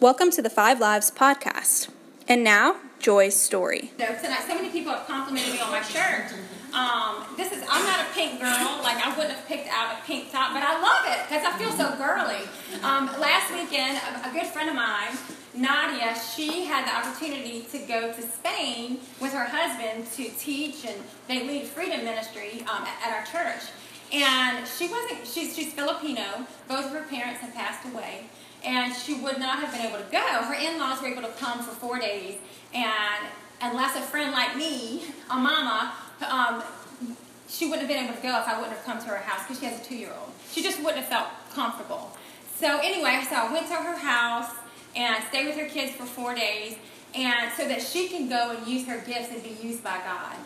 Welcome to the Five Lives podcast. And now, Joy's story. So tonight, so many people have complimented me on my shirt. Um, this is I'm not a pink girl. Like I wouldn't have picked out a pink top, but I love it because I feel so girly. Um, last weekend, a, a good friend of mine, Nadia, she had the opportunity to go to Spain with her husband to teach, and they lead Freedom Ministry um, at, at our church. And she wasn't. She's she's Filipino. Both of her parents have passed away and she would not have been able to go. Her in-laws were able to come for four days, and unless a friend like me, a mama, um, she wouldn't have been able to go if I wouldn't have come to her house because she has a two-year-old. She just wouldn't have felt comfortable. So anyway, so I went to her house and stayed with her kids for four days, and so that she can go and use her gifts and be used by God.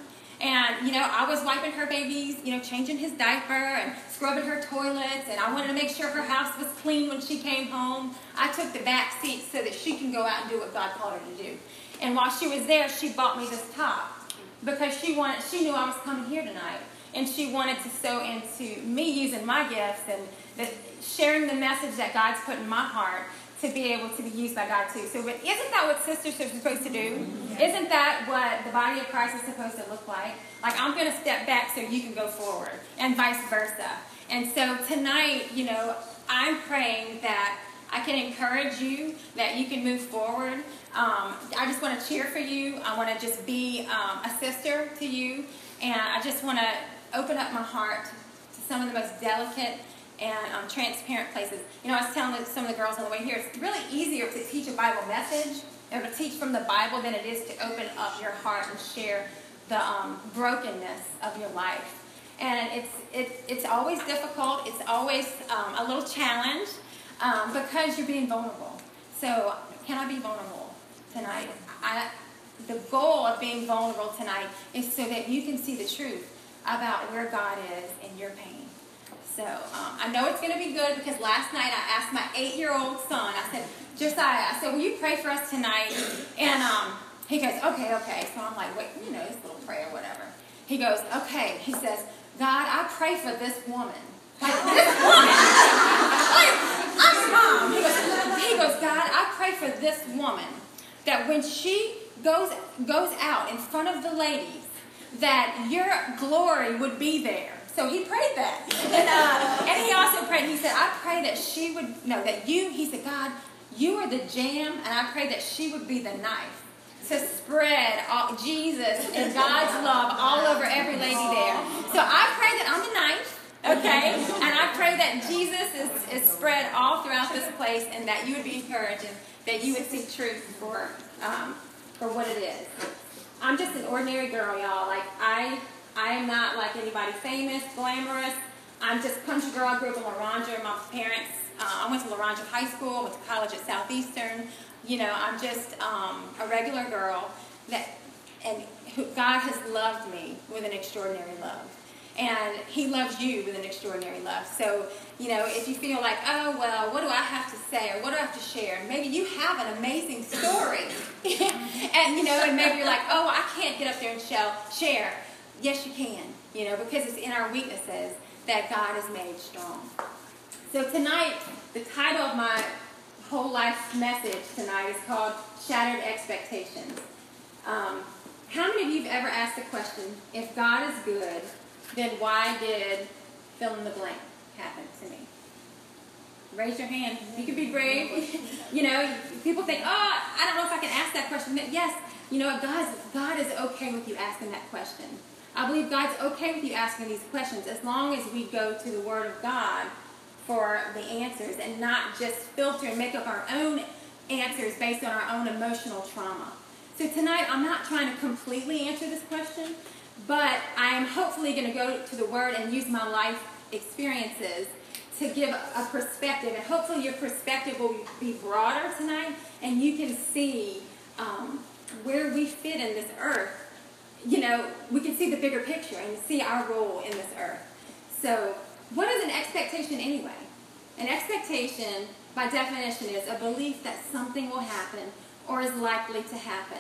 And, you know, I was wiping her babies, you know, changing his diaper and scrubbing her toilets, and I wanted to make sure her house was clean when she came home. I took the back seat so that she can go out and do what God called her to do. And while she was there, she bought me this top because she wanted, she knew I was coming here tonight, and she wanted to sow into me using my gifts and the, sharing the message that God's put in my heart to be able to be used by God too. So, but isn't that what sisters are supposed to do? Isn't that what the body of Christ is supposed to look like? Like, I'm going to step back so you can go forward, and vice versa. And so tonight, you know, I'm praying that I can encourage you that you can move forward. Um, I just want to cheer for you. I want to just be um, a sister to you, and I just want to open up my heart to some of the most delicate and um, transparent places. You know, I was telling some of the girls on the way here, it's really easier to teach a Bible message or to teach from the Bible than it is to open up your heart and share the um, brokenness of your life. And it's, it's, it's always difficult, it's always um, a little challenge um, because you're being vulnerable. So, can I be vulnerable tonight? I, the goal of being vulnerable tonight is so that you can see the truth about where God is in your pain. So um, I know it's going to be good because last night I asked my eight-year-old son. I said, Josiah, I said, will you pray for us tonight? And um, he goes, okay, okay. So I'm like, wait, you know, this little prayer, whatever. He goes, okay. He says, God, I pray for this woman. Like this woman. like, I'm mom. He goes, he goes, God, I pray for this woman that when she goes goes out in front of the ladies, that your glory would be there so he prayed that. And, uh, and he also prayed, he said, I pray that she would, no, that you, he said, God, you are the jam, and I pray that she would be the knife to spread all, Jesus and God's love all over every lady there. So I pray that I'm the knife, okay? And I pray that Jesus is, is spread all throughout this place and that you would be encouraged and that you would see truth for, um, for what it is. I'm just an ordinary girl, y'all. Like, I I am not like anybody famous, glamorous. I'm just country girl. I grew up in Loranger. My parents, uh, I went to Loranger High School, went to college at Southeastern. You know, I'm just um, a regular girl that, and God has loved me with an extraordinary love. And He loves you with an extraordinary love. So, you know, if you feel like, oh, well, what do I have to say or what do I have to share? Maybe you have an amazing story. and, you know, and maybe you're like, oh, I can't get up there and share. Yes, you can, you know, because it's in our weaknesses that God is made strong. So tonight, the title of my whole life message tonight is called Shattered Expectations. Um, how many of you have ever asked the question, if God is good, then why did fill in the blank happen to me? Raise your hand. You can be brave. you know, people think, oh, I don't know if I can ask that question. Yes, you know, God, God is okay with you asking that question. I believe God's okay with you asking these questions as long as we go to the Word of God for the answers and not just filter and make up our own answers based on our own emotional trauma. So tonight, I'm not trying to completely answer this question, but I am hopefully going to go to the Word and use my life experiences to give a perspective. And hopefully, your perspective will be broader tonight and you can see um, where we fit in this earth you know, we can see the bigger picture and see our role in this earth. So, what is an expectation anyway? An expectation, by definition, is a belief that something will happen or is likely to happen.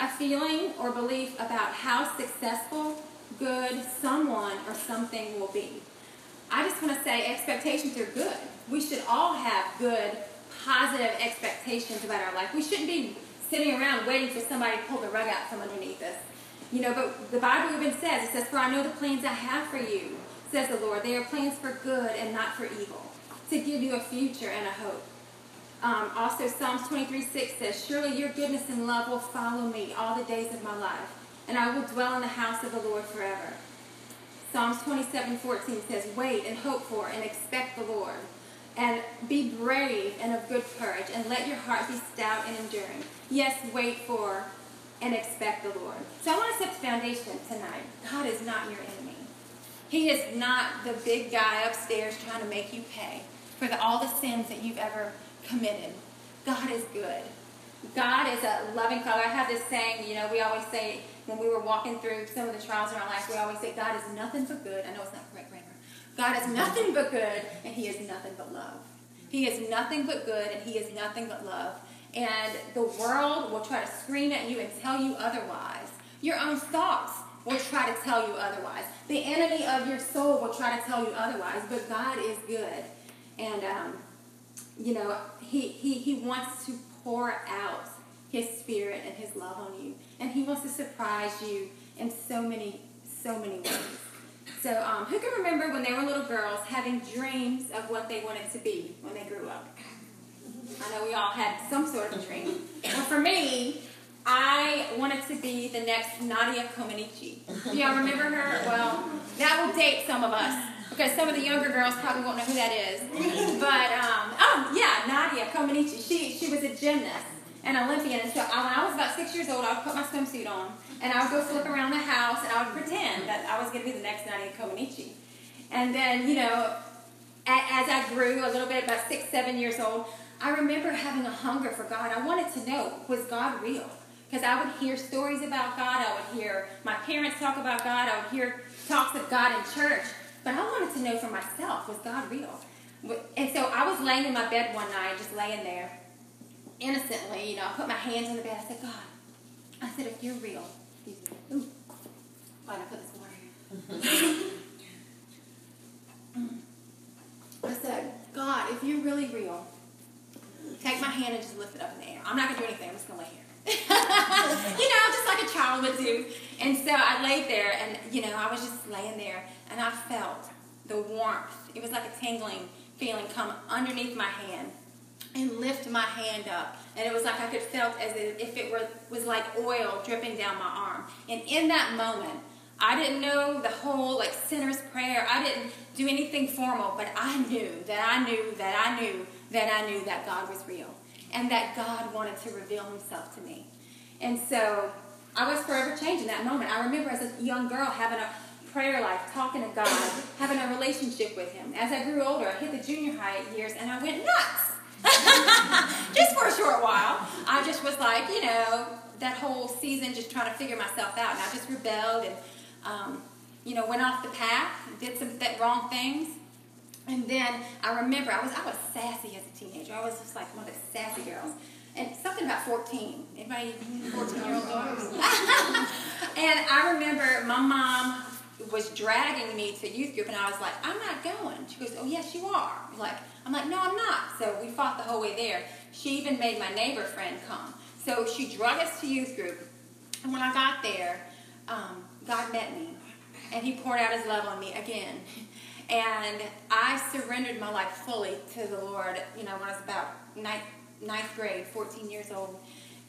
A feeling or belief about how successful, good someone or something will be. I just want to say expectations are good. We should all have good, positive expectations about our life. We shouldn't be sitting around waiting for somebody to pull the rug out from underneath us. You know, but the Bible even says, it says, For I know the plans I have for you, says the Lord. They are plans for good and not for evil, to give you a future and a hope. Um, also, Psalms 23 6 says, Surely your goodness and love will follow me all the days of my life, and I will dwell in the house of the Lord forever. Psalms 27 14 says, Wait and hope for and expect the Lord. And be brave and of good courage, and let your heart be stout and enduring. Yes, wait for and expect the Lord. So I want to set the foundation tonight. God is not your enemy. He is not the big guy upstairs trying to make you pay for the, all the sins that you've ever committed. God is good. God is a loving Father. I have this saying, you know, we always say when we were walking through some of the trials in our life, we always say, God is nothing but good. I know it's not correct grammar. God is nothing but good, and He is nothing but love. He is nothing but good, and He is nothing but love. And the world will try to scream at you and tell you otherwise. Your own thoughts will try to tell you otherwise. The enemy of your soul will try to tell you otherwise. But God is good. And, um, you know, he, he, he wants to pour out His Spirit and His love on you. And He wants to surprise you in so many, so many ways. So, um, who can remember when they were little girls having dreams of what they wanted to be when they grew up? I know we all had some sort of dream. Well, for me, I wanted to be the next Nadia Comaneci. Do y'all remember her? Well, that will date some of us because some of the younger girls probably won't know who that is. But um, oh yeah, Nadia Comaneci. She she was a gymnast, an Olympian, and so when I was about six years old, I would put my swimsuit on and I would go flip around the house and I would pretend that I was going to be the next Nadia Comaneci. And then you know, as I grew a little bit, about six seven years old, I remember having a hunger for God. I wanted to know was God real? Because I would hear stories about God. I would hear my parents talk about God. I would hear talks of God in church. But I wanted to know for myself was God real? And so I was laying in my bed one night, just laying there, innocently. You know, I put my hands on the bed. I said, God, I said, if you're real, ooh, why did I put this water here? Mm. I said, God, if you're really real, take my hand and just lift it up in the air. I'm not to do anything. I'm just to lay here. you know, just like a child would do. And so I laid there, and, you know, I was just laying there, and I felt the warmth. It was like a tingling feeling come underneath my hand and lift my hand up. And it was like I could felt as if it were, was like oil dripping down my arm. And in that moment, I didn't know the whole like sinner's prayer. I didn't do anything formal, but I knew that I knew that I knew that I knew that God was real and that God wanted to reveal himself to me. And so I was forever changed in that moment. I remember as a young girl having a prayer life, talking to God, having a relationship with Him. As I grew older, I hit the junior high years and I went nuts. just for a short while. I just was like, you know, that whole season just trying to figure myself out. And I just rebelled and, um, you know, went off the path, did some th- wrong things. And then I remember I was I was sassy as a teenager. I was just like one of the sassy girls. And something about 14. Anybody 14 year old daughters? and I remember my mom was dragging me to youth group and I was like, I'm not going. She goes, Oh yes you are. Like I'm like, No, I'm not. So we fought the whole way there. She even made my neighbor friend come. So she drug us to youth group. And when I got there, um, God met me. And he poured out his love on me again. And I surrendered my life fully to the Lord, you know, when I was about ninth, ninth grade, 14 years old.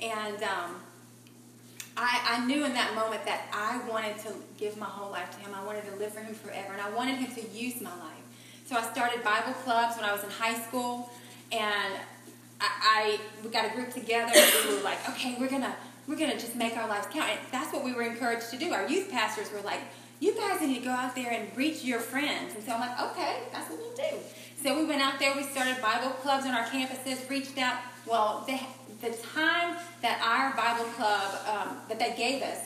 And um, I, I knew in that moment that I wanted to give my whole life to Him. I wanted to live for Him forever. And I wanted Him to use my life. So I started Bible clubs when I was in high school. And I, I we got a group together. And we were like, okay, we're to we're to just make our lives count. And that's what we were encouraged to do. Our youth pastors were like, you guys need to go out there and reach your friends. And so I'm like, okay, that's what we'll do. So we went out there, we started Bible clubs on our campuses, reached out. Well, the, the time that our Bible club, um, that they gave us,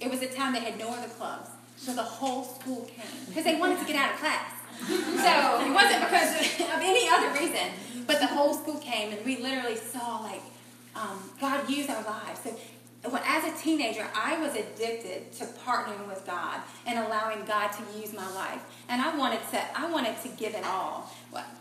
it was a time they had no other clubs. So the whole school came because they wanted to get out of class. So it wasn't because of any other reason, but the whole school came and we literally saw like um, God use our lives. So when, as a teenager, I was addicted to partnering with God and allowing God to use my life. And I wanted to, I wanted to give it all.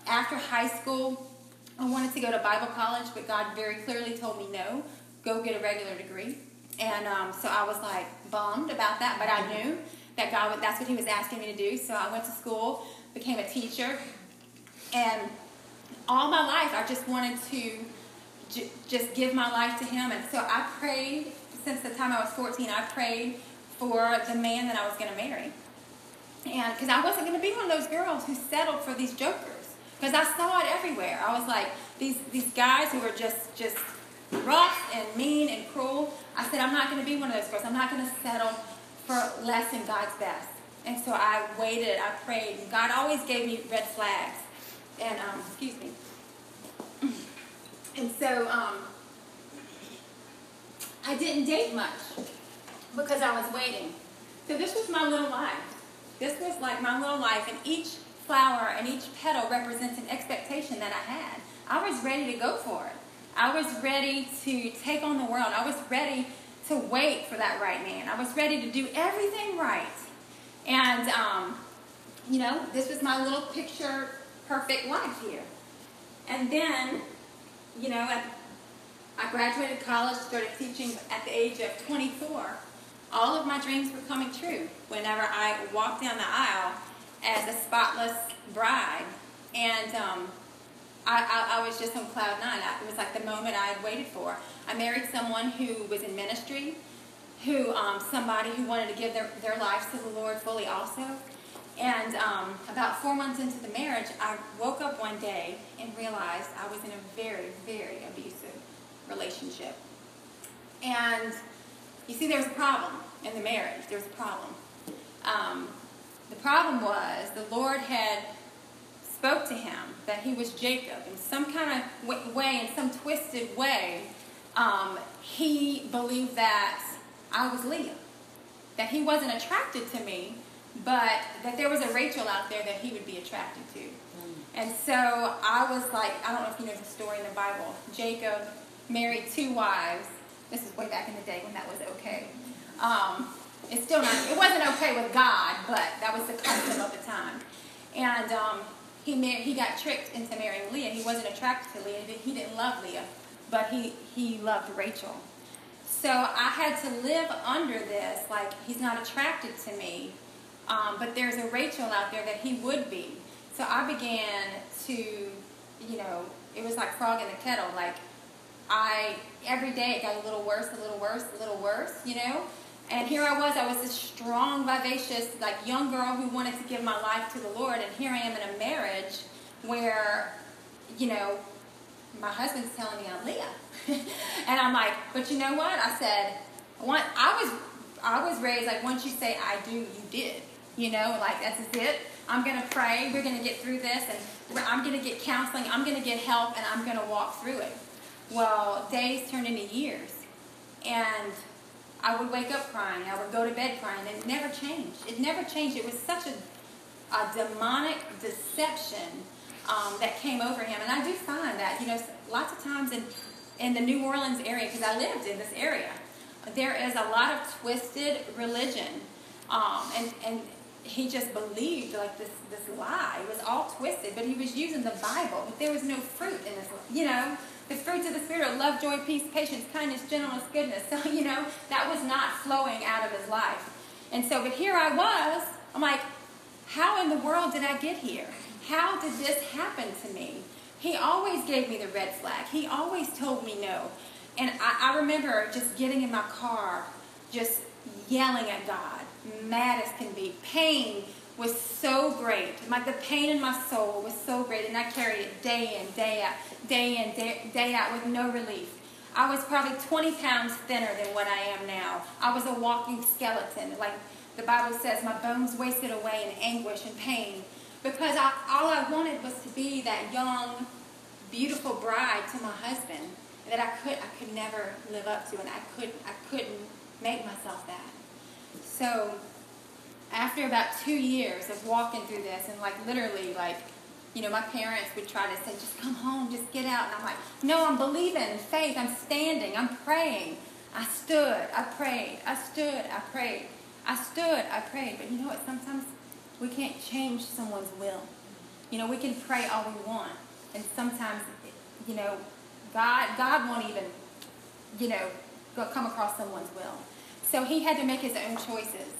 After high school, I wanted to go to Bible college, but God very clearly told me no, go get a regular degree. And um, so I was like bummed about that, but I knew that God, that's what He was asking me to do. So I went to school, became a teacher, and all my life I just wanted to just give my life to Him. And so I prayed since the time I was 14. I prayed for the man that I was going to marry, and because I wasn't going to be one of those girls who settled for these jokers. Because I saw it everywhere. I was like these these guys who were just just rough and mean and cruel. I said I'm not going to be one of those girls. I'm not going to settle for less than God's best. And so I waited, I prayed, and God always gave me red flags. And, um, excuse me. And so um, I didn't date much because I was waiting. So this was my little life. This was like my little life, and each flower and each petal represents an expectation that I had. I was ready to go for it. I was ready to take on the world. I was ready to wait for that right man. I was ready to do everything right. And, um, you know, this was my little picture perfect life here. And then, you know, I graduated college, started teaching at the age of 24. All of my dreams were coming true whenever I walked down the aisle as a spotless bride. And um, I, I, I, was just on cloud nine. It was like the moment I had waited for. I married someone who was in ministry, who um, somebody who wanted to give their, their lives to the Lord fully also. And um, about four months into the marriage, I woke up one day and realized I was in a very, very abusive relationship. And you see, there's a problem in the marriage. There's a problem. Um, the problem was the Lord had spoke to him that he was Jacob in some kind of way, in some twisted way. Um, he believed that I was Leah, that he wasn't attracted to me, but that there was a Rachel out there that he would be attracted to. Mm. And so I was like, I don't know if you know the story in the Bible. Jacob married two wives. This is way back in the day when that was okay. Um, it's still not, it wasn't okay with God, but that was the custom of the time. And um, he, he got tricked into marrying Leah. He wasn't attracted to Leah. He didn't love Leah, but he, he loved Rachel. So I had to live under this, like, he's not attracted to me, um, but there's a Rachel out there that he would be. So I began to, you know, it was like frog in the kettle. Like, I, every day it got a little worse, a little worse, a little worse, you know? And here I was, I was this strong, vivacious, like young girl who wanted to give my life to the Lord. And here I am in a marriage where, you know, my husband's telling me I'm Leah. and I'm like, but you know what? I said, I was, I was raised like once you say I do, you did. You know, like that's it. I'm going to pray. We're going to get through this, and I'm going to get counseling. I'm going to get help, and I'm going to walk through it. Well, days turned into years, and I would wake up crying. I would go to bed crying. And it never changed. It never changed. It was such a, a demonic deception um, that came over him. And I do find that, you know, lots of times in, in the New Orleans area, because I lived in this area, there is a lot of twisted religion. Um, and, and he just believed like this, this lie. It was all twisted, but he was using the Bible. But there was no fruit in this, you know the fruits of the Spirit are love, joy, peace, patience, kindness, gentleness, goodness. So, you know, that was not flowing out of his life. And so, but here I was, I'm like, how in the world did I get here? How did this happen to me? He always gave me the red flag. He always told me no. And I, I remember just getting in my car, just yelling at God, mad as can be. Pain was so great. Like the pain in my soul was so great, and I carried it day in, day out day in, day, day out with no relief. I was probably 20 pounds thinner than what I am now. I was a walking skeleton. Like the Bible says, my bones wasted away in anguish and pain because I, all I wanted was to be that young, beautiful bride to my husband that I could I could never live up to, and I couldn't I couldn't make myself that. So after about two years of walking through this, and like literally like you know, my parents would try to say, just come home, just get out. And I'm like, no, I'm believing faith. I'm standing. I'm praying. I stood. I prayed. I stood. I prayed. I stood. I prayed. But you know what? Sometimes we can't change someone's will. You know, we can pray all we want. And sometimes you know, God, God won't even, you know, come across someone's will. So he had to make his own choices.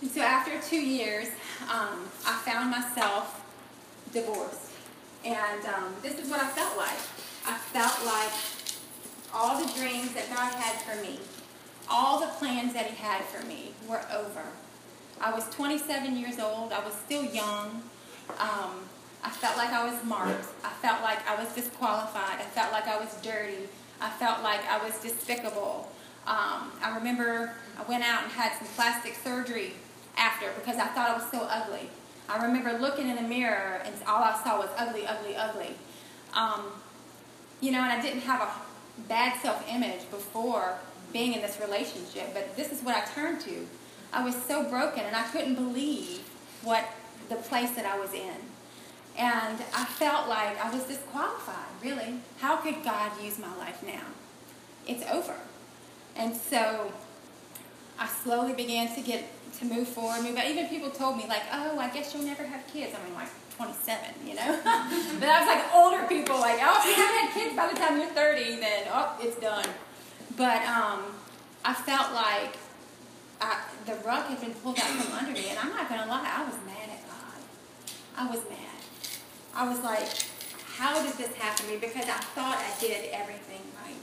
And so after two years, um, I found myself divorced. And um, this is what I felt like. I felt like all the dreams that God had for me, all the plans that he had for me were over. I was 27 years old. I was still young. Um, I felt like I was marked. I felt like I was disqualified. I felt like I was dirty. I felt like I was despicable. Um, I remember I went out and had some plastic surgery after because I thought I was so ugly. I remember looking in the mirror and all I saw was ugly, ugly, ugly. Um, you know, and I didn't have a bad self image before being in this relationship, but this is what I turned to. I was so broken and I couldn't believe what the place that I was in. And I felt like I was disqualified, really. How could God use my life now? It's over. And so I slowly began to get to move forward. Move Even people told me like, "Oh, I guess you'll never have kids." I mean, like 27, you know. but I was like older people, like, "Oh, if you haven't had kids by the time you're 30, then oh, it's done." But um, I felt like I, the rug had been pulled out from under me, and I'm not gonna lie, I was mad at God. I was mad. I was like, how did this happen to me? Because I thought I did everything right.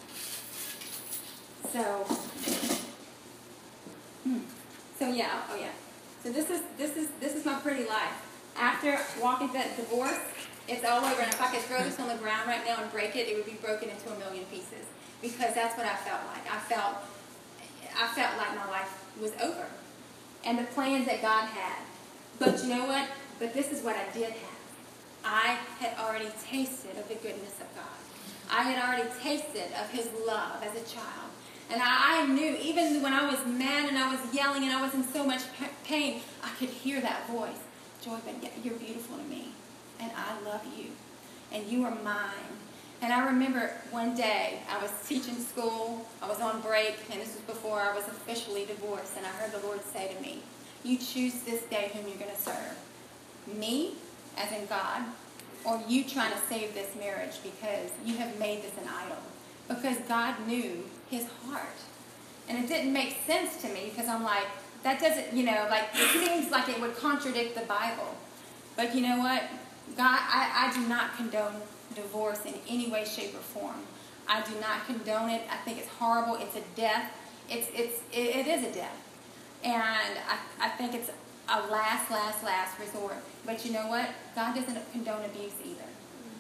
So, hmm. So yeah, oh yeah. So this is this is this is my pretty life. After walking that divorce, it's all over. And if I could throw this on the ground right now and break it, it would be broken into a million pieces. Because that's what I felt like. I felt I felt like my life was over. And the plans that God had. But you know what? But this is what I did have. I had already tasted of the goodness of God. I had already tasted of His love as a child. And I, knew, even when I was mad and I was yelling and I was in so much pain, I could hear that voice. Joy, but you're beautiful to me. And I love you. And you are mine. And I remember one day I was teaching school, I was on break, and this was before I was officially divorced, and I heard the Lord say to me, You choose this day whom you're going to serve. Me as in God, or you trying to save this marriage because you have made this an idol. Because God knew his heart. And it didn't make sense to me because I'm like, that doesn't, you know, like, it seems like it would contradict the Bible. But you know what? God, I, I do not condone divorce in any way, shape, or form. I do not condone it. I think it's horrible. It's a death. It's, it's, it, it is a death. And I, I think it's a last, last, last resort. But you know what? God doesn't condone abuse either.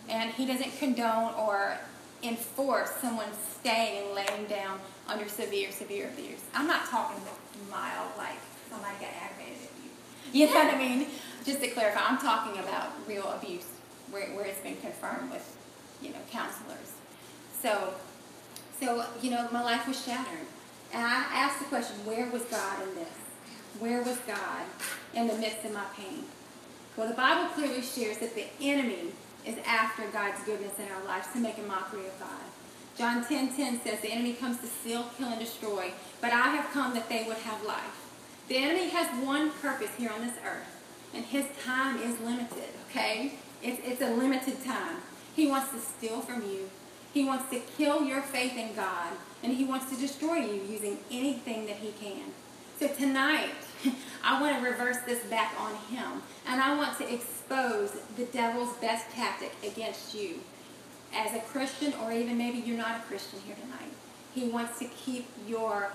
And He doesn't condone or enforce someone staying and laying down under severe, severe abuse. I'm not talking mild, like somebody got aggravated at you. You know what I mean? Just to clarify, I'm talking about real abuse where, where it's been confirmed with, you know, counselors. So, so, you know, my life was shattered. And I asked the question, where was God in this? Where was God in the midst of my pain? Well, the Bible clearly shares that the enemy is after God's goodness in our lives to make a mockery of God. John 10:10 10, 10 says, The enemy comes to steal, kill, and destroy, but I have come that they would have life. The enemy has one purpose here on this earth, and his time is limited, okay? It's, it's a limited time. He wants to steal from you. He wants to kill your faith in God, and he wants to destroy you using anything that he can. So tonight, I want to reverse this back on him. And I want to expose the devil's best tactic against you as a Christian, or even maybe you're not a Christian here tonight. He wants to keep your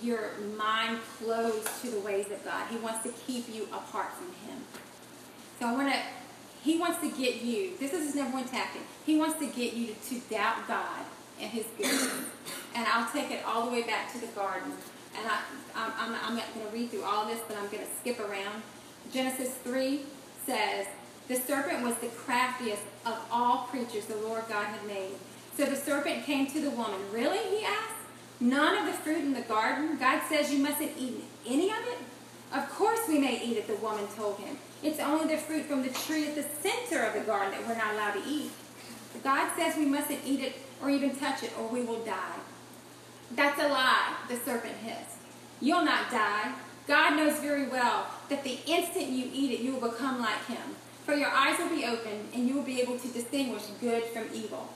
your mind closed to the ways of God. He wants to keep you apart from him. So I want to he wants to get you, this is his number one tactic. He wants to get you to, to doubt God and his goodness. And I'll take it all the way back to the garden and I, I'm, I'm, not going to read through all this, but I'm going to skip around. Genesis 3 says, The serpent was the craftiest of all creatures the Lord God had made. So the serpent came to the woman. Really? He asked. None of the fruit in the garden? God says you mustn't eat any of it? Of course we may eat it, the woman told him. It's only the fruit from the tree at the center of the garden that we're not allowed to eat. God says we mustn't eat it or even touch it or we will die. That's a lie, the serpent hissed. You'll not die. God knows very well that the instant you eat it, you will become like him. For your eyes will be open, and you will be able to distinguish good from evil.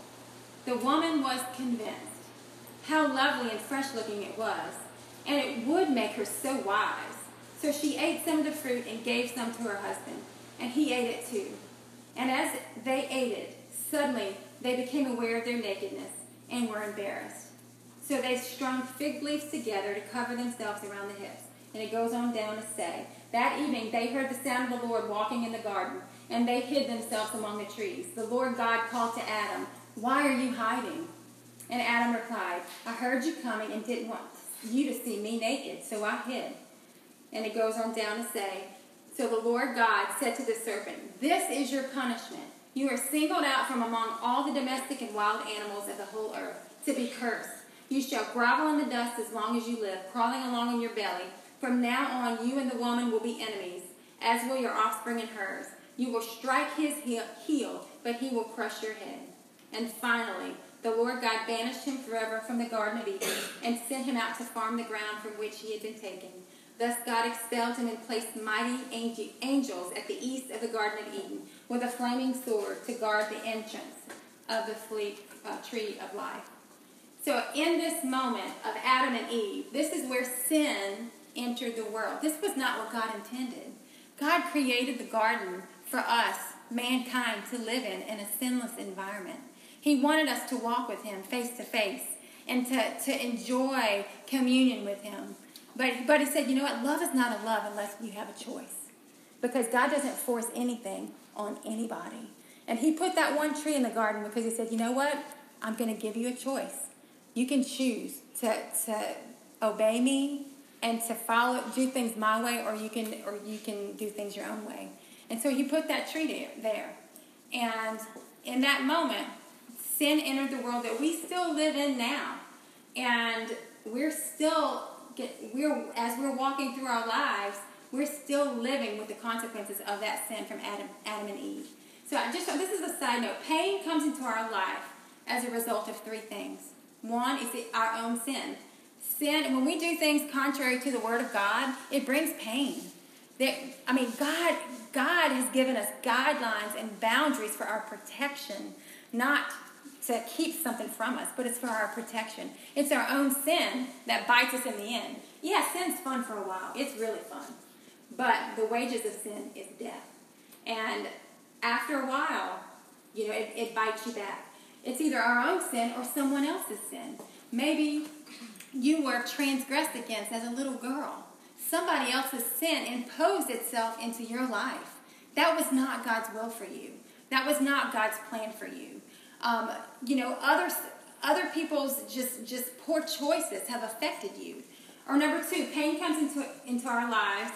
The woman was convinced how lovely and fresh looking it was, and it would make her so wise. So she ate some of the fruit and gave some to her husband, and he ate it too. And as they ate it, suddenly they became aware of their nakedness and were embarrassed. So they strung fig leaves together to cover themselves around the hips. And it goes on down to say, That evening they heard the sound of the Lord walking in the garden, and they hid themselves among the trees. The Lord God called to Adam, Why are you hiding? And Adam replied, I heard you coming and didn't want you to see me naked, so I hid. And it goes on down to say, So the Lord God said to the serpent, This is your punishment. You are singled out from among all the domestic and wild animals of the whole earth to be cursed. You shall grovel in the dust as long as you live, crawling along on your belly. From now on, you and the woman will be enemies, as will your offspring and hers. You will strike his heel, but he will crush your head. And finally, the Lord God banished him forever from the Garden of Eden and sent him out to farm the ground from which he had been taken. Thus God expelled him and placed mighty angels at the east of the Garden of Eden with a flaming sword to guard the entrance of the uh, tree of life. So, in this moment of Adam and Eve, this is where sin entered the world. This was not what God intended. God created the garden for us, mankind, to live in, in a sinless environment. He wanted us to walk with Him face to face and to, to enjoy communion with Him. But, but He said, you know what? Love is not a love unless you have a choice. Because God doesn't force anything on anybody. And He put that one tree in the garden because He said, you know what? I'm going to give you a choice you can choose to, to obey me and to follow do things my way or you can or you can do things your own way. And so he put that tree there and in that moment sin entered the world that we still live in now. And we're still get we're as we're walking through our lives we're still living with the consequences of that sin from adam adam and eve. So I just this is a side note. Pain comes into our life as a result of three things one is our own sin. Sin, when we do things contrary to the Word of God, it brings pain. That I mean, God, God has given us guidelines and boundaries for our protection, not to keep something from us, but it's for our protection. It's our own sin that bites us in the end. Yeah, sin's fun for a while. It's really fun. But the wages of sin is death. And after a while, you know, it, it bites you back. It's either our own sin or someone else's sin. Maybe you were transgressed against as a little girl. Somebody else's sin imposed itself into your life. That was not God's will for you. That was not God's plan for you. Um, you know, other other people's just just poor choices have affected you. Or number two, pain comes into into our lives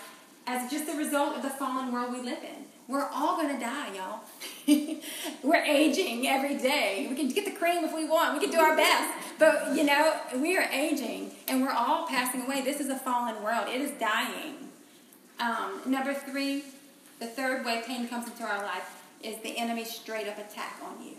as just a result of the fallen world we live in. We're all to die, y'all. We're aging every day. We can get the cream if we want. We can do our best. But, you know, we are aging and we're all passing away. This is a fallen world, it is dying. Um, number three, the third way pain comes into our life is the enemy's straight up attack on you.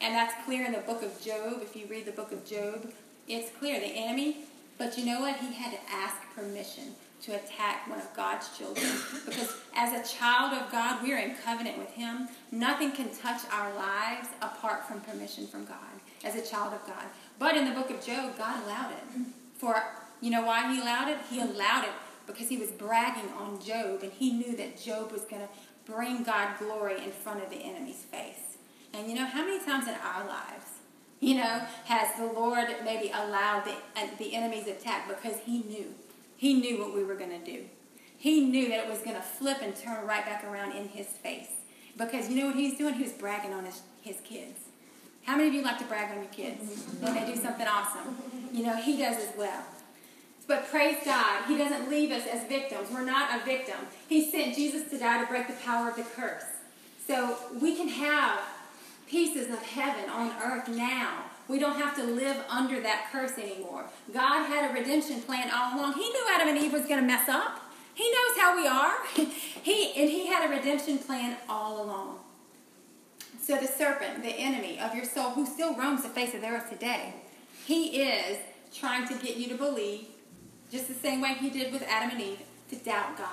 And that's clear in the book of Job. If you read the book of Job, it's clear the enemy, but you know what? He had to ask permission to attack one of God's children. Because as a child of God, we are in covenant with Him. Nothing can touch our lives apart from permission from God as a child of God. But in the book of Job, God allowed it. For, you know why He allowed it? He allowed it because He was bragging on Job, and He knew that Job was going to bring God glory in front of the enemy's face. And you know, how many times in our lives, you know, has the Lord maybe allowed the, uh, the enemy's attack because He knew he knew what we were going to do. He knew that it was going to flip and turn right back around in his face. Because you know what he's doing? He was bragging on his, his kids. How many of you like to brag on your kids when they do something awesome? You know, he does as well. But praise God, he doesn't leave us as victims. We're not a victim. He sent Jesus to die to break the power of the curse. So we can have pieces of heaven on earth now we don't have to live under that curse anymore. God had a redemption plan all along. He knew Adam and Eve was going to mess up. He knows how we are. he and he had a redemption plan all along. So the serpent, the enemy of your soul, who still roams the face of the earth today, he is trying to get you to believe, just the same way he did with Adam and Eve, to doubt God.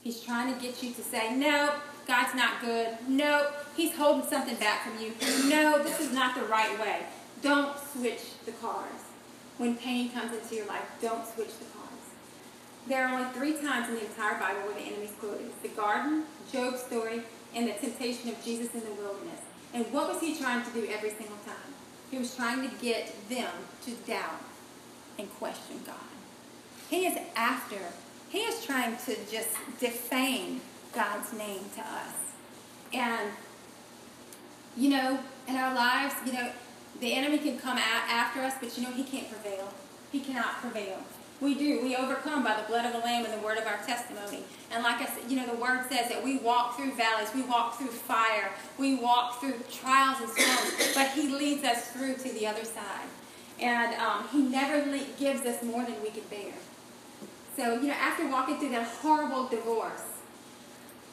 He's trying to get you to say, no, God's not good. No, he's holding something back from you. No, this is not the right way. Don't switch the cars. When pain comes into your life, don't switch the cars. There are only three times in the entire Bible where the enemy's quoted. It's the garden, Job's story, and the temptation of Jesus in the wilderness. And what was he trying to do every single time? He was trying to get them to doubt and question God. He is after, he is trying to just defame God's name to us. And, you know, in our lives, you know, the enemy can come after us, but you know, he can't prevail. He cannot prevail. We do. We overcome by the blood of the Lamb and the word of our testimony. And like I said, you know, the word says that we walk through valleys, we walk through fire, we walk through trials and storms, but He leads us through to the other side. And um, He never le- gives us more than we can bear. So, you know, after walking through that horrible divorce,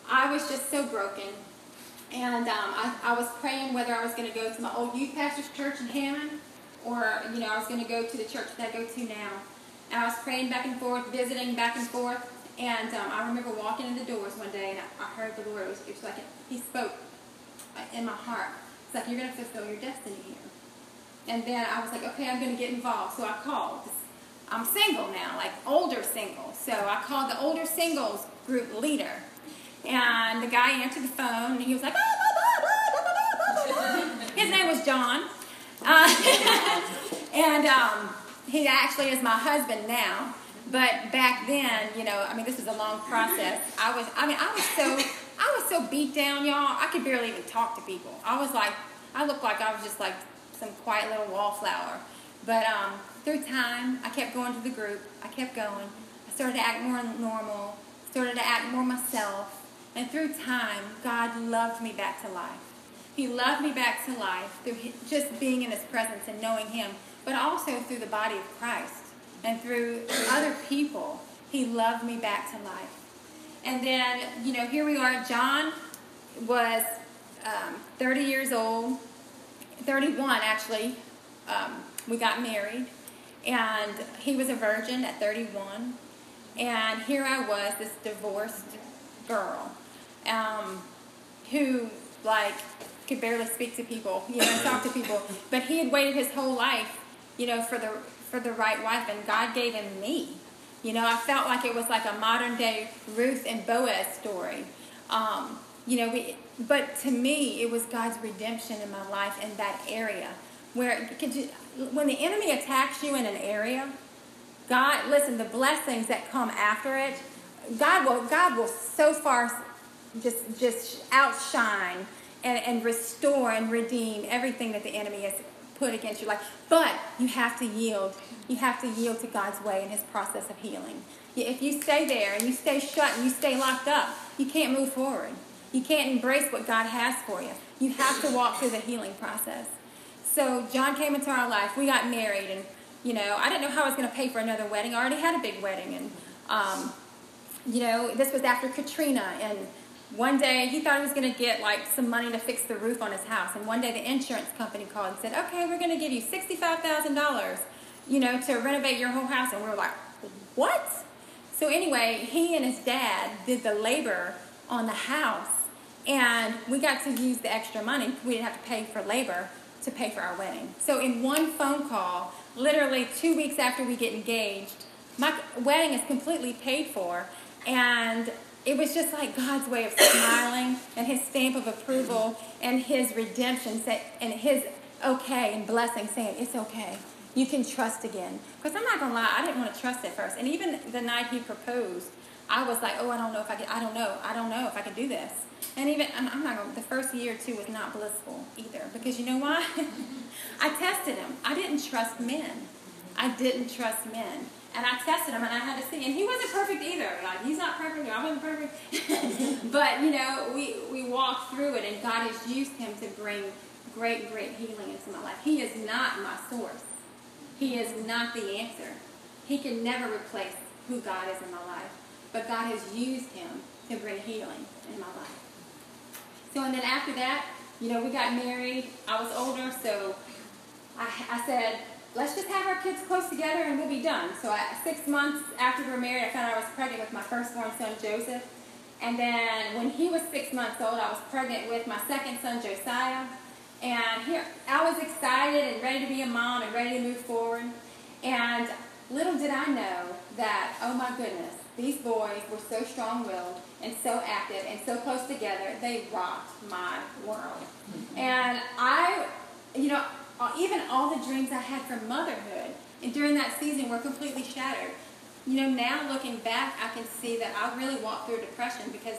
I was just so broken. And um, I, I was praying whether I was going to go to my old youth pastor's church in Hammond or, you know, I was going to go to the church that I go to now. And I was praying back and forth, visiting back and forth. And um, I remember walking in the doors one day and I, I heard the Lord. It was, it was like He spoke in my heart. It's like, you're going to fulfill your destiny here. And then I was like, okay, I'm going to get involved. So I called. I'm single now, like older single. So I called the older singles group leader. And the guy answered the phone and he was like, his name was John. Uh, and um, he actually is my husband now. But back then, you know, I mean, this was a long process. I was, I mean, I was so, I was so beat down, y'all. I could barely even talk to people. I was like, I looked like I was just like some quiet little wallflower. But um, through time, I kept going to the group. I kept going. I started to act more normal. Started to act more myself. And through time, God loved me back to life. He loved me back to life through just being in His presence and knowing Him, but also through the body of Christ and through other people. He loved me back to life. And then, you know, here we are. John was um, 30 years old, 31 actually. Um, we got married, and he was a virgin at 31. And here I was, this divorced girl, um, who, like, could barely speak to people, you know, talk to people. But he had waited his whole life, you know, for the for the right wife, and God gave him me. You know, I felt like it was like a modern day Ruth and Boaz story. Um, you know, we, but to me, it was God's redemption in my life in that area. Where, you, when the enemy attacks you in an area, God, listen, the blessings that come after it, God will, God will so far just, just outshine and, and restore and redeem everything that the enemy has put against your life. But you have to yield. You have to yield to God's way and His process of healing. If you stay there and you stay shut and you stay locked up, you can't move forward. You can't embrace what God has for you. You have to walk through the healing process. So John came into our life. We got married, and you know, I didn't know how I was going to pay for another wedding. I already had a big wedding, and um, you know, this was after Katrina, and one day he thought he was going to get like some money to fix the roof on his house, and one day the insurance company called and said, "Okay, we're going to give you sixty-five thousand dollars, you know, to renovate your whole house." And we were like, "What?" So anyway, he and his dad did the labor on the house, and we got to use the extra money. We didn't have to pay for labor to pay for our wedding. So in one phone call, literally two weeks after we get engaged, my wedding is completely paid for, and it was just like God's way of smiling and His stamp of approval and His redemption and His okay and blessing, saying it's okay. You can trust again. Because I'm not gonna lie, I didn't want to trust at first. And even the night He proposed, I was like, oh, I don't know if I can. I don't know. I don't know if I can do this. And even I'm, not gonna. The first year or two was not blissful either because you know why? I tested him. I didn't trust men. I didn't trust men. And I tested him and I had to see. And he wasn't perfect either. Like, he's not perfect, I wasn't perfect. but, you know, we, we walked through it and God has used him to bring great, great healing into my life. He is not my source. He is not the answer. He can never replace who God is in my life. But God has used him to bring healing in my life. So, and then after that, you know, we got married. I was older, so I, I said, let's just have our kids close together and we'll be done. So I, six months after we were married, I found out I was pregnant with my firstborn son, Joseph. And then when he was six months old, I was pregnant with my second son, Josiah. And here, I was excited and ready to be a mom and ready to move forward. And little did I know that, oh my goodness, these boys were so strong-willed and so active and so close together, they rocked my world. Mm-hmm. And I, you know, even all the dreams I had for motherhood and during that season were completely shattered. You know, now looking back, I can see that I really walked through depression because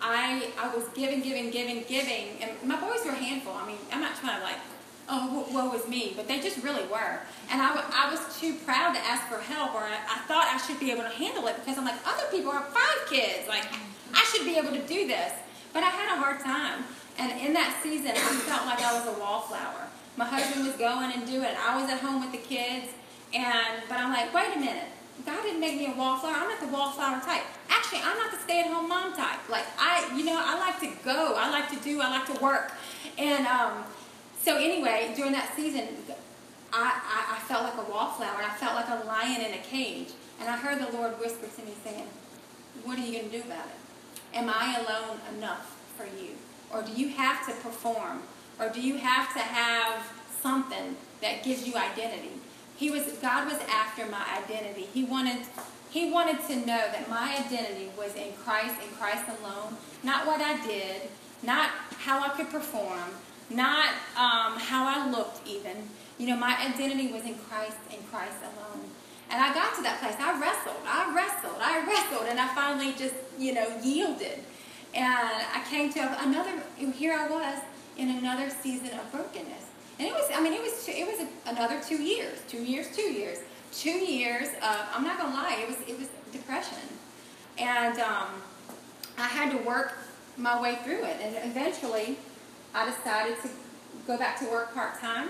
I I was giving, giving, giving, giving, and my boys were a handful. I mean, I'm not trying to like, oh, woe was me, but they just really were. And I, I was too proud to ask for help, or I, I thought I should be able to handle it because I'm like, other people have five kids, like I should be able to do this. But I had a hard time, and in that season, I felt like I was a wallflower. My husband was going and doing. I was at home with the kids, and but I'm like, wait a minute. God didn't make me a wallflower. I'm not the wallflower type. Actually, I'm not the stay-at-home mom type. Like I, you know, I like to go. I like to do. I like to work. And um, so anyway, during that season, I, I, I felt like a wallflower. I felt like a lion in a cage. And I heard the Lord whisper to me saying, what are you going to do about it? Am I alone enough for you? Or do you have to perform? Or do you have to have something that gives you identity? He was God was after my identity. He wanted he wanted to know that my identity was in Christ and Christ alone, not what I did, not how I could perform, not um, how I looked even. You know, my identity was in Christ and Christ alone. And I got to that place. I wrestled, I wrestled, I wrestled, and I finally just, you know, yielded. And I came to another, here I was in another season of brokenness. And it was, I mean, it was, it was another two years, two years, two years, two years of, I'm not gonna lie, it was, it was depression. And um, I had to work my way through it. And eventually, I decided to go back to work part-time,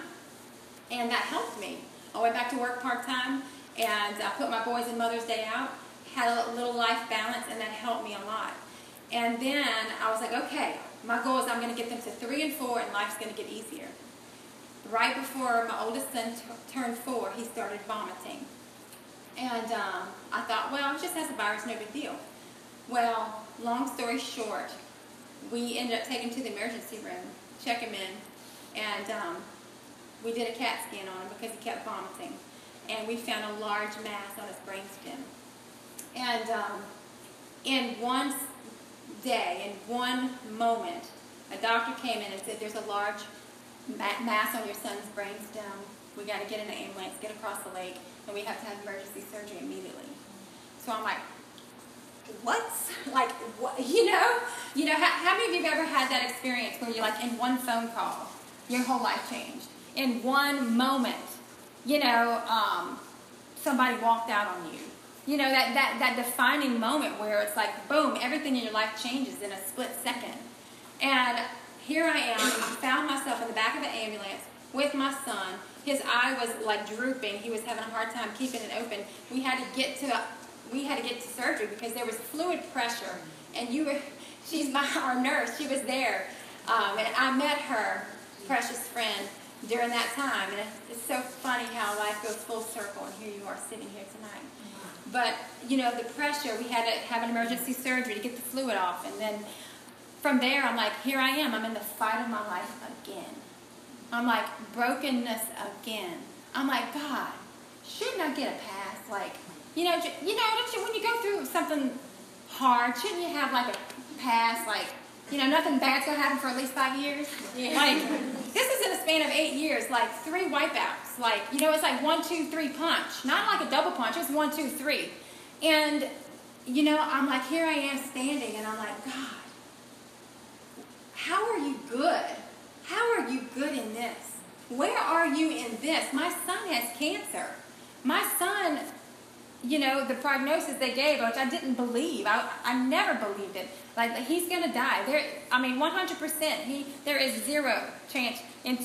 and that helped me. I went back to work part-time, and I put my boys and Mother's Day out, had a little life balance, and that helped me a lot. And then I was like, okay, my goal is I'm going to get them to three and four, and life's going to get easier right before my oldest son turned four, he started vomiting. And um, I thought, well, it just has a virus, no big deal. Well, long story short, we ended up taking him to the emergency room, check him in, and um, we did a CAT scan on him because he kept vomiting. And we found a large mass on his brain brainstem. And um, in one day, in one moment, a doctor came in and said, there's a large mass on your son's brainstem. We got to get in an ambulance, get across the lake, and we have to have emergency surgery immediately. So I'm like, what? Like, what? You know? You know, how, how many of you have ever had that experience where you're like, in one phone call, your whole life changed? In one moment, you know, um, somebody walked out on you. You know, that, that, that defining moment where it's like, boom, everything in your life changes in a split second. And here I am, found myself in the back of an ambulance with my son. His eye was like drooping. He was having a hard time keeping it open. We had to get to we had to get to surgery because there was fluid pressure. And you were, she's my our nurse. She was there, um, and I met her precious friend during that time. And it's so funny how life goes full circle, and here you are sitting here tonight. But you know the pressure. We had to have an emergency surgery to get the fluid off, and then from there, I'm like, here I am. I'm in the fight of my life again. I'm like, brokenness again. I'm like, God, shouldn't I get a pass? Like, you know, you know, you, when you go through something hard, shouldn't you have like a pass? Like, you know, nothing bad's gonna happen for at least five years. Yeah. Like, this is in a span of eight years, like three wipeouts. Like, you know, it's like one, two, three punch. Not like a double punch, it's one, two, three. And, you know, I'm like, here I am standing, and I'm like, God, how are you good? How are you good in this? Where are you in this? My son has cancer. My son, you know, the prognosis they gave, which I didn't believe. I, I never believed it. Like he's gonna die. There, I mean, 100%. He, there is zero chance in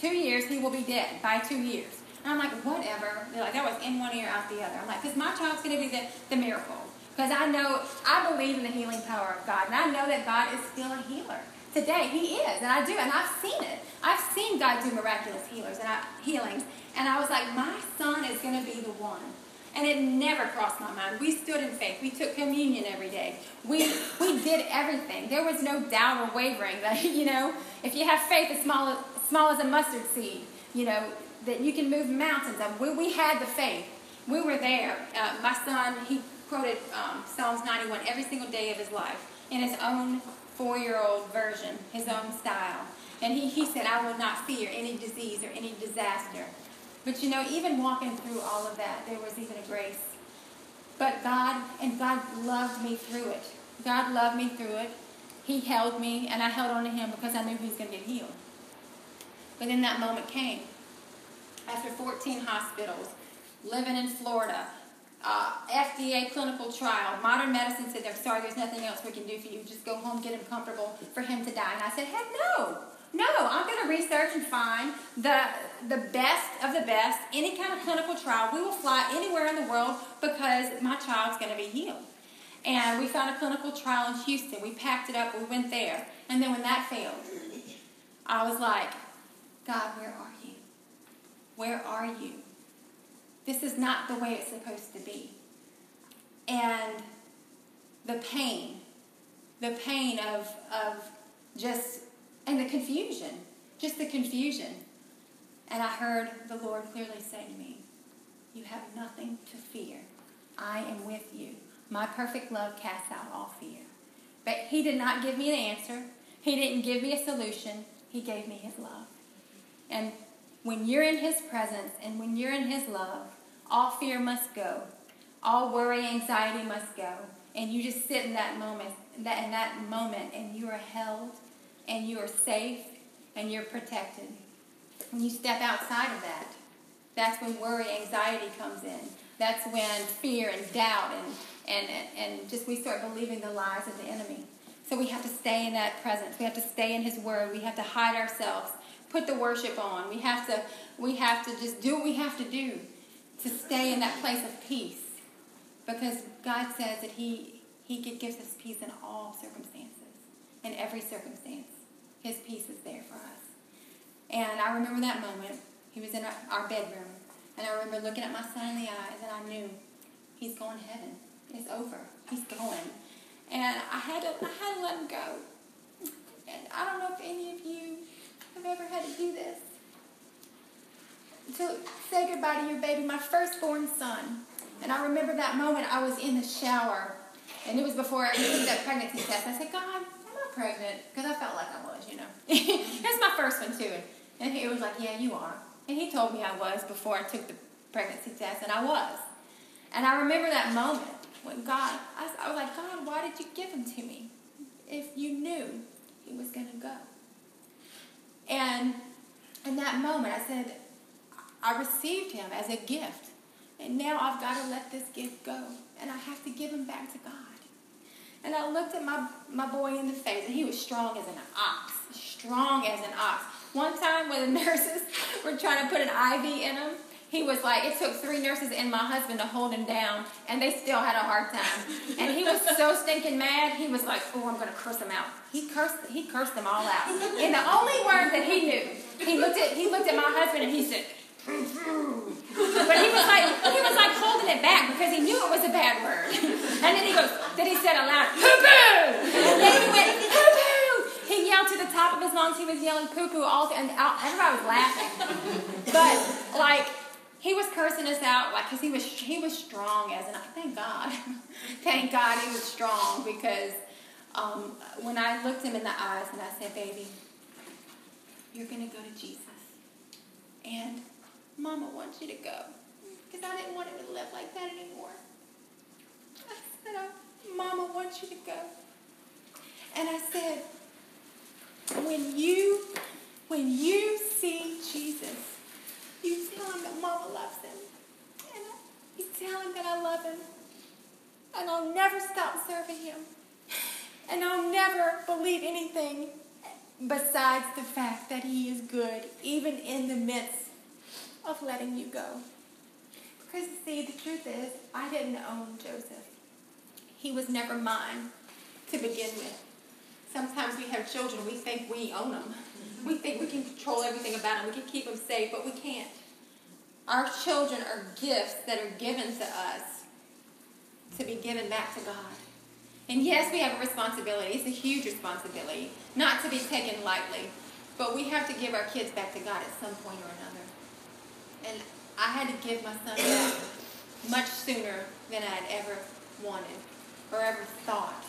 two, years he will be dead by two years. And I'm like, whatever. They're like, that was in one ear, out the other. I'm like, because my child's gonna be the, the miracle. Because I know, I believe in the healing power of God, and I know that God is still a healer today. He is, and I do, and I've seen it. I've seen God do miraculous healers and I, healings, and I was like, my son is going to be the one. And it never crossed my mind. We stood in faith. We took communion every day. We we did everything. There was no doubt or wavering that you know, if you have faith as small small as a mustard seed, you know, that you can move mountains. And We, we had the faith. We were there. Uh, my son, he quoted um, Psalms 91 every single day of his life in his own four-year-old version, his own style. And he, he said, I will not fear any disease or any disaster. But you know, even walking through all of that, there was even a grace. But God, and God loved me through it. God loved me through it. He held me, and I held on to him because I knew he was going to get healed. But then that moment came. After 14 hospitals, living in Florida, uh, FDA clinical trial, modern medicine said, sorry, there's nothing else we can do for you. Just go home, get him comfortable for him to die. And I said, heck no. No, I'm going to research and find the, the best of the best, any kind of clinical trial. We will fly anywhere in the world because my child's going to be healed. And we found a clinical trial in Houston. We packed it up, we went there. And then when that failed, I was like, God, where are you? Where are you? This is not the way it's supposed to be. And the pain, the pain of, of just and the confusion, just the confusion. And I heard the Lord clearly say to me, You have nothing to fear. I am with you. My perfect love casts out all fear. But He did not give me an answer, He didn't give me a solution. He gave me His love. And when you're in His presence and when you're in His love, all fear must go, all worry, anxiety must go. And you just sit in that moment, that in that moment, and you are held and you are safe and you're protected. When you step outside of that, that's when worry, anxiety comes in. That's when fear and doubt and, and, and just we start believing the lies of the enemy. So we have to stay in that presence. We have to stay in his word. We have to hide ourselves. Put the worship on. We have to we have to just do what we have to do to stay in that place of peace. Because God says that he he gives us peace in all circumstances, in every circumstance. His peace is there for us. And I remember that moment. He was in our, bedroom. And I remember looking at my son in the eyes, and I knew he's going to heaven. It's over. He's going. And I had to, I had to let him go. And I don't know if any of you have ever had to do this. To say goodbye to your baby, my firstborn son. And I remember that moment I was in the shower, and it was before I took that pregnancy test. I said, God, I'm I pregnant because I felt like I was, you know. That's my first one too. And he was like, "Yeah, you are." And he told me I was before I took the pregnancy test, and I was. And I remember that moment when God, I, I was like, God, why did you give him to me if you knew he was going to go? And in that moment, I said, I received him as a gift. And now I've got to let this gift go. And I have to give him back to God. And I looked at my, my boy in the face, and he was strong as an ox. Strong as an ox. One time when the nurses were trying to put an IV in him, he was like, it took three nurses and my husband to hold him down, and they still had a hard time. And he was so stinking mad, he was like, oh, I'm to curse them out. He cursed, he cursed them all out. And the only word that he knew, he looked at, he looked at my husband and he said, but he was like he was like holding it back because he knew it was a bad word. And then he goes, then he said aloud, poo poo. And then he went, poo poo. He yelled to the top of his lungs. He was yelling poo poo all, and everybody was laughing. But like he was cursing us out, like because he was he was strong as an. Thank God, thank God he was strong because um, when I looked him in the eyes and I said, baby, you're gonna go to Jesus, and Mama wants you to go. Because I didn't want him to live like that anymore. I said, oh, Mama wants you to go. And I said, when you, when you see Jesus, you tell him that Mama loves him. And you tell him that I love him. And I'll never stop serving him. And I'll never believe anything besides the fact that he is good, even in the midst of letting you go. Because, see, the truth is, I didn't own Joseph. He was never mine to begin with. Sometimes we have children, we think we own them. We think we can control everything about them, we can keep them safe, but we can't. Our children are gifts that are given to us to be given back to God. And yes, we have a responsibility. It's a huge responsibility, not to be taken lightly. But we have to give our kids back to God at some point or another. And I had to give my son back much sooner than I had ever wanted or ever thought.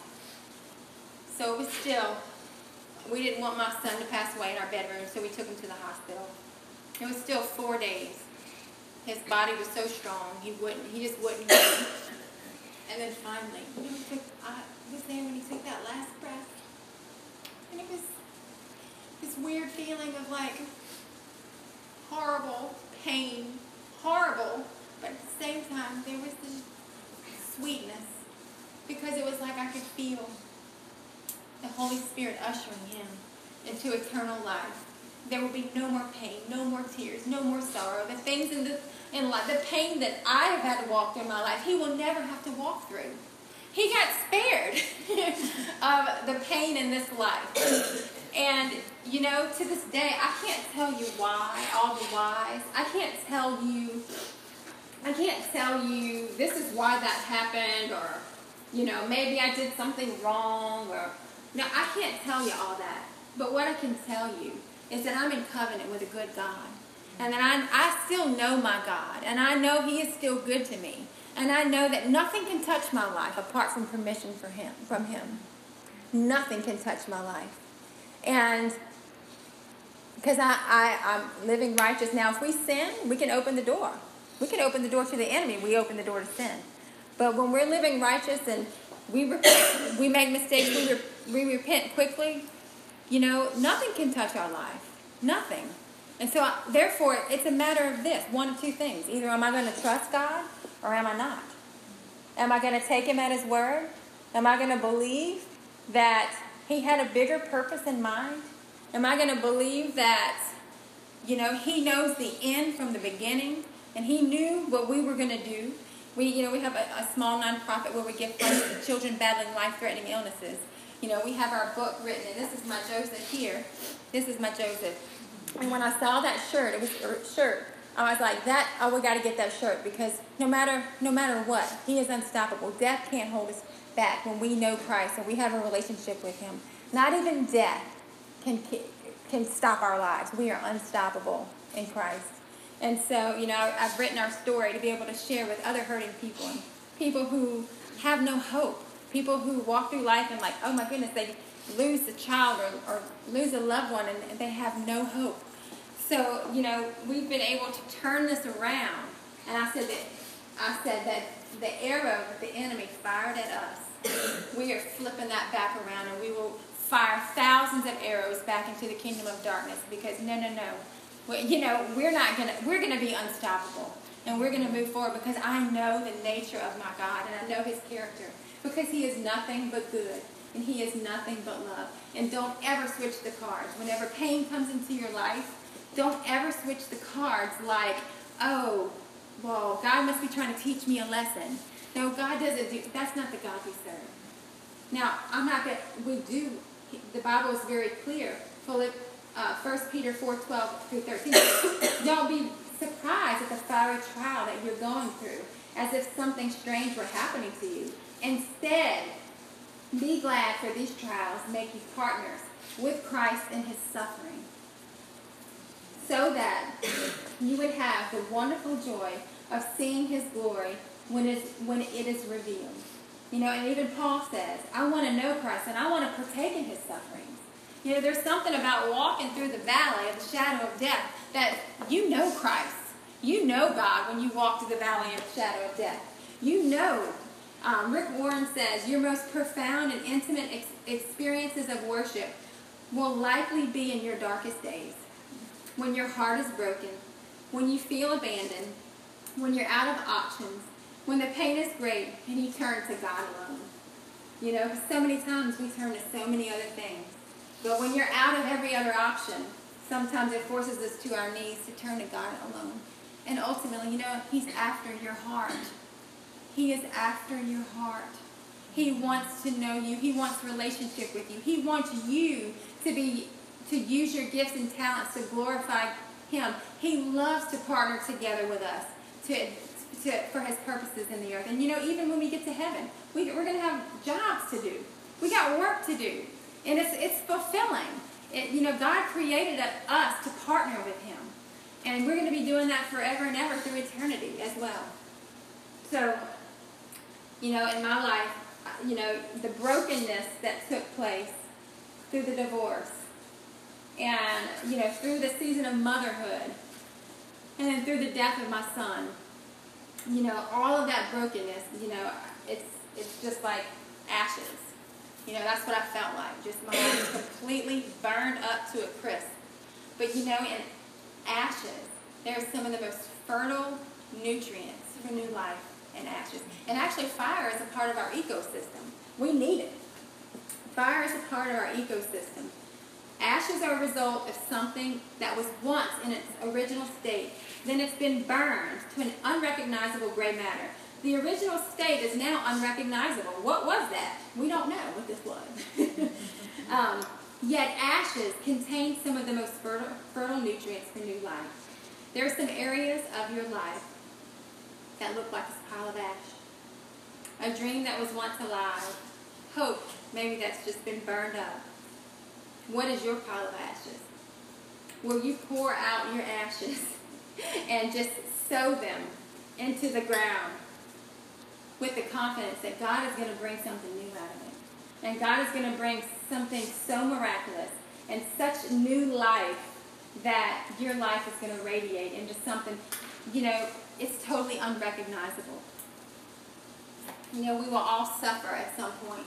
So it was still, we didn't want my son to pass away in our bedroom, so we took him to the hospital. It was still four days. His body was so strong, he wouldn't, he just wouldn't. and then finally, you know, he took, I was there when he took that last breath. And it was this weird feeling of like horrible pain, horrible, but at the same time, there was this sweetness because it was like I could feel the Holy Spirit ushering him into eternal life. There will be no more pain, no more tears, no more sorrow. The things in the in life, the pain that I have had to walk through in my life, he will never have to walk through. He got spared of the pain in this life. And, you know, to this day, I can't tell you why, all the whys. I can't tell you, I can't tell you this is why that happened or, you know, maybe I did something wrong or, no, I can't tell you all that. But what I can tell you is that I'm in covenant with a good God. And that I, I still know my God. And I know He is still good to me. And I know that nothing can touch my life apart from permission for him, from Him. Nothing can touch my life. And because I, I, I'm living righteous now, if we sin, we can open the door. We can open the door to the enemy. We open the door to sin. But when we're living righteous and we repent, we make mistakes, we, re, we repent quickly, you know, nothing can touch our life. Nothing. And so, therefore, it's a matter of this one of two things. Either am I going to trust God or am I not? Am I going to take Him at His word? Am I going to believe that He had a bigger purpose in mind? Am I going to believe that, you know, He knows the end from the beginning and He knew what we were going to do? We, you know, we have a, a small nonprofit where we give funds to children battling life-threatening illnesses. You know, we have our book written, and this is my Joseph here. This is my Joseph. And when I saw that shirt, it was a shirt. I was like, that. Oh, we got to get that shirt because no matter no matter what, He is unstoppable. Death can't hold us back when we know Christ and we have a relationship with Him. Not even death can can stop our lives. We are unstoppable in Christ. And so, you know, I've written our story to be able to share with other hurting people and people who have no hope. People who walk through life and like, oh my goodness, they lose a child or, or lose a loved one and they have no hope. So, you know, we've been able to turn this around. And I said that I said that the arrow that the enemy fired at us, we are flipping that back around and we will fire thousands of arrows back into the kingdom of darkness because no, no, no. You know, we're not gonna we're gonna be unstoppable and we're gonna move forward because I know the nature of my God and I know his character. Because he is nothing but good and he is nothing but love. And don't ever switch the cards. Whenever pain comes into your life, don't ever switch the cards like, oh, well, God must be trying to teach me a lesson. No, God doesn't do, that's not the God we serve. Now, I'm not to, we do, the Bible is very clear. Philip, uh, 1 Peter 4, 12 through 13. don't be surprised at the fiery trial that you're going through, as if something strange were happening to you. Instead, be glad for these trials make you partners with Christ in his suffering, so that you would have the wonderful joy of seeing his glory when it, when it is revealed. You know, and even Paul says, I want to know Christ and I want to partake in his sufferings. You know, there's something about walking through the valley of the shadow of death that you know Christ. You know God when you walk through the valley of the shadow of death. You know um, Rick Warren says, Your most profound and intimate ex- experiences of worship will likely be in your darkest days. When your heart is broken, when you feel abandoned, when you're out of options, when the pain is great and you turn to God alone. You know, so many times we turn to so many other things. But when you're out of every other option, sometimes it forces us to our knees to turn to God alone. And ultimately, you know, He's after your heart. He is after your heart. He wants to know you. He wants relationship with you. He wants you to be to use your gifts and talents to glorify him. He loves to partner together with us to, to for his purposes in the earth. And you know, even when we get to heaven, we, we're going to have jobs to do. We got work to do. And it's, it's fulfilling. It, you know, God created us to partner with Him. And we're going to be doing that forever and ever through eternity as well. So, you know, in my life, uh, you know, the brokenness that took place through the divorce and, you know, through the season of motherhood and then through the death of my son, you know, all of that brokenness, you know, it's, it's just like ashes. You know, that's what I felt like. Just my life completely burned up to a crisp. But, you know, in ashes, there's some of the most fertile nutrients for new life in ashes. And actually, fire is a part of our ecosystem. We need it. Fire is a part of our ecosystem. Ashes are a result of something that was once in its original state. Then it's been burned to an unrecognizable gray matter. The original state is now unrecognizable. What was that? We don't know what this was. um, yet ashes contain some of the most fertile, fertile nutrients for new life. There are some areas of your life that looked like a pile of ash. A dream that was once alive. Hope, maybe that's just been burned up. What is your pile of ashes? Will you pour out your ashes and just sow them into the ground with the confidence that God is going to bring something new out of it? And God is going to bring something so miraculous and such new life that your life is going to radiate into something, you know, it's totally unrecognizable. You know, we will all suffer at some point.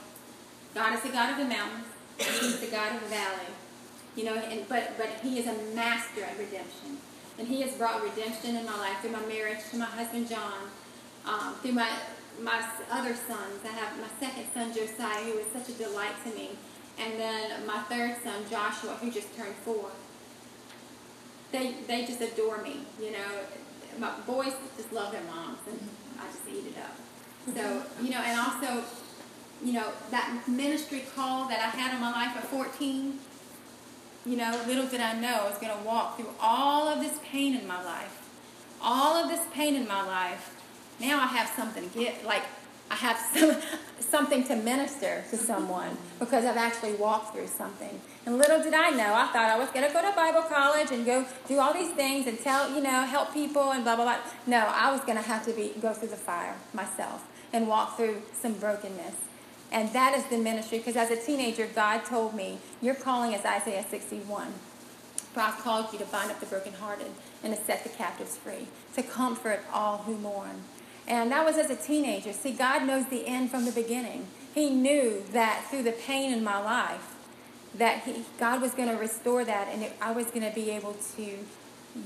God is the God of the mountains. He's the God of the valley. You know, and, but, but he is a master at redemption. And he has brought redemption in my life through my marriage to my husband John, um, through my my other sons. I have my second son Josiah, who is such a delight to me, and then my third son Joshua, who just turned four. They they just adore me. You know, my boys just love their moms, and I just eat it up. So you know, and also, you know, that ministry call that I had in my life at 14. You know, little did I know I was going to walk through all of this pain in my life, all of this pain in my life. Now I have something to get, like I have some, something to minister to someone because I've actually walked through something. And little did I know, I thought I was going to go to Bible college and go do all these things and tell, you know, help people and blah, blah, blah. No, I was going to have to be go through the fire myself and walk through some brokenness. And that is the ministry because as a teenager, God told me, Your calling is Isaiah 61. For I've called you to bind up the brokenhearted and to set the captives free, to comfort all who mourn. And that was as a teenager. See, God knows the end from the beginning. He knew that through the pain in my life, that he, God was going to restore that, and it, I was going to be able to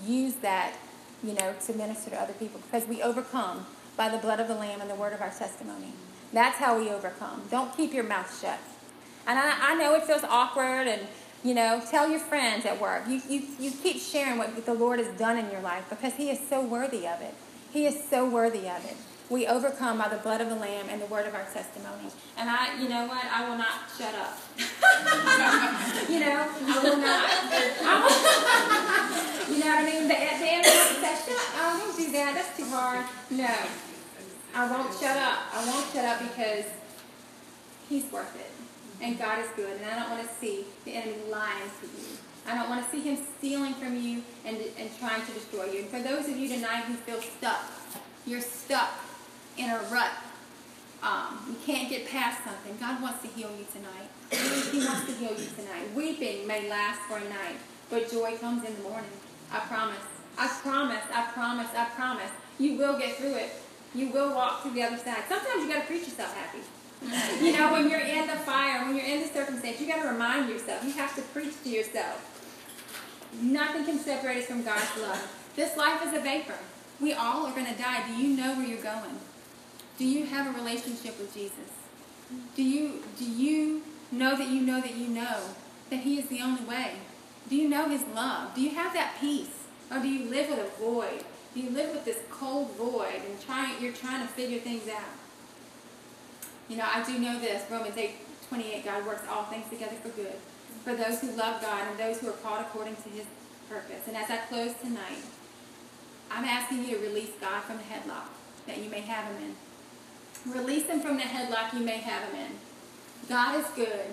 use that, you know, to minister to other people because we overcome by the blood of the Lamb and the word of our testimony. That's how we overcome. Don't keep your mouth shut. And I, I know it feels awkward and you know, tell your friends at work. You, you, you keep sharing what the Lord has done in your life because He is so worthy of it. He is so worthy of it. We overcome by the blood of the Lamb and the word of our testimony. And I, you know what? I will not shut up. you know, I will not. I will, you know what I mean? The, the enemy says, shut up. don't do that. That's too hard. No. I won't shut up. I won't shut up because he's worth it. And God is good. And I don't want to see the enemy lying to you. I don't want to see him stealing from you and, and trying to destroy you. And for those of you tonight who feel stuck, you're stuck in a rut. Um, you can't get past something. God wants to heal you tonight. He wants to heal you tonight. Weeping may last for a night, but joy comes in the morning. I promise. I promise. I promise. I promise. You will get through it. You will walk through the other side. Sometimes you got to preach yourself happy. you know, when you're in the fire, when you're in the circumstance, you got to remind yourself. You have to preach to yourself. Nothing can separate us from God's love. This life is a vapor. We all are going to die. Do you know where you're going? Do you have a relationship with Jesus? Do you do you know that you know that you know that He is the only way? Do you know His love? Do you have that peace, or do you live with a void? Do you live with this cold void and trying you're trying to figure things out? You know, I do know this. Romans 8, 28, God works all things together for good for those who love God and those who are called according to his purpose. And as I close tonight, I'm asking you to release God from the headlock that you may have him in. Release him from the headlock you may have him in. God is good.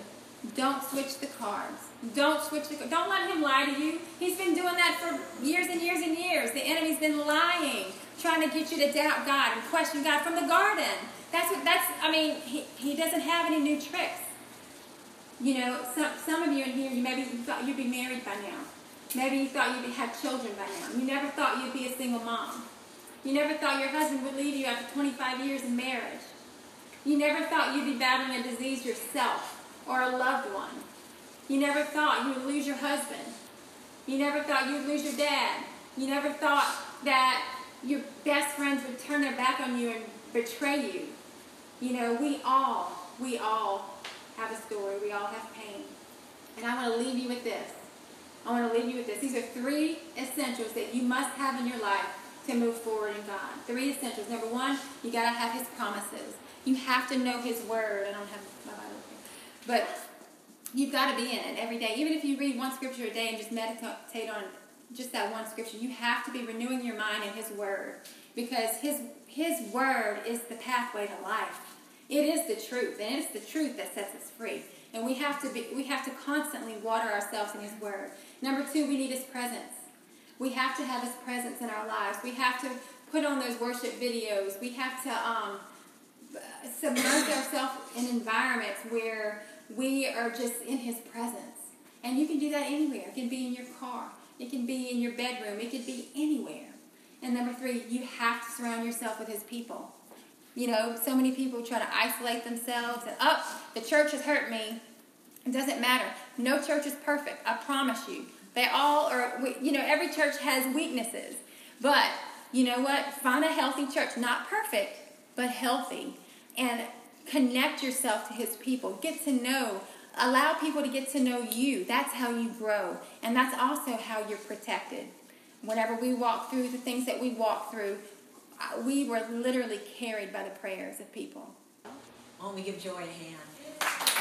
Don't switch the cards. Don't switch the. Don't let him lie to you. He's been doing that for years and years and years. The enemy's been lying, trying to get you to doubt God and question God from the garden. That's what. That's. I mean, he, he doesn't have any new tricks. You know, some some of you in here, you maybe you thought you'd be married by now. Maybe you thought you'd have children by now. You never thought you'd be a single mom. You never thought your husband would leave you after 25 years in marriage. You never thought you'd be battling a disease yourself or a loved one. You never thought you would lose your husband. You never thought you would lose your dad. You never thought that your best friends would turn their back on you and betray you. You know, we all, we all have a story. We all have pain. And I want to leave you with this. I want to leave you with this. These are three essentials that you must have in your life to move forward in God. Three essentials. Number one, you got to have His promises. You have to know His Word. I don't have my Bible here. But you've got to be in it every day. Even if you read one scripture a day and just meditate on just that one scripture, you have to be renewing your mind in His Word because His His Word is the pathway to life. It is the truth, and it's the truth that sets us free. And we have to be we have to constantly water ourselves in His Word. Number two, we need His presence. We have to have His presence in our lives. We have to put on those worship videos. We have to um, submerge ourselves in environments where we are just in His presence. And you can do that anywhere. It can be in your car. It can be in your bedroom. It could be anywhere. And number three, you have to surround yourself with His people. You know, so many people try to isolate themselves and, oh, the church has hurt me. It doesn't matter. No church is perfect. I promise you. They all are, you know, every church has weaknesses. But you know what? Find a healthy church. Not perfect, but healthy. And connect yourself to his people. Get to know. Allow people to get to know you. That's how you grow. And that's also how you're protected. Whenever we walk through the things that we walk through, Uh, we were literally carried by the prayers of people. Why don't we give Joy a hand?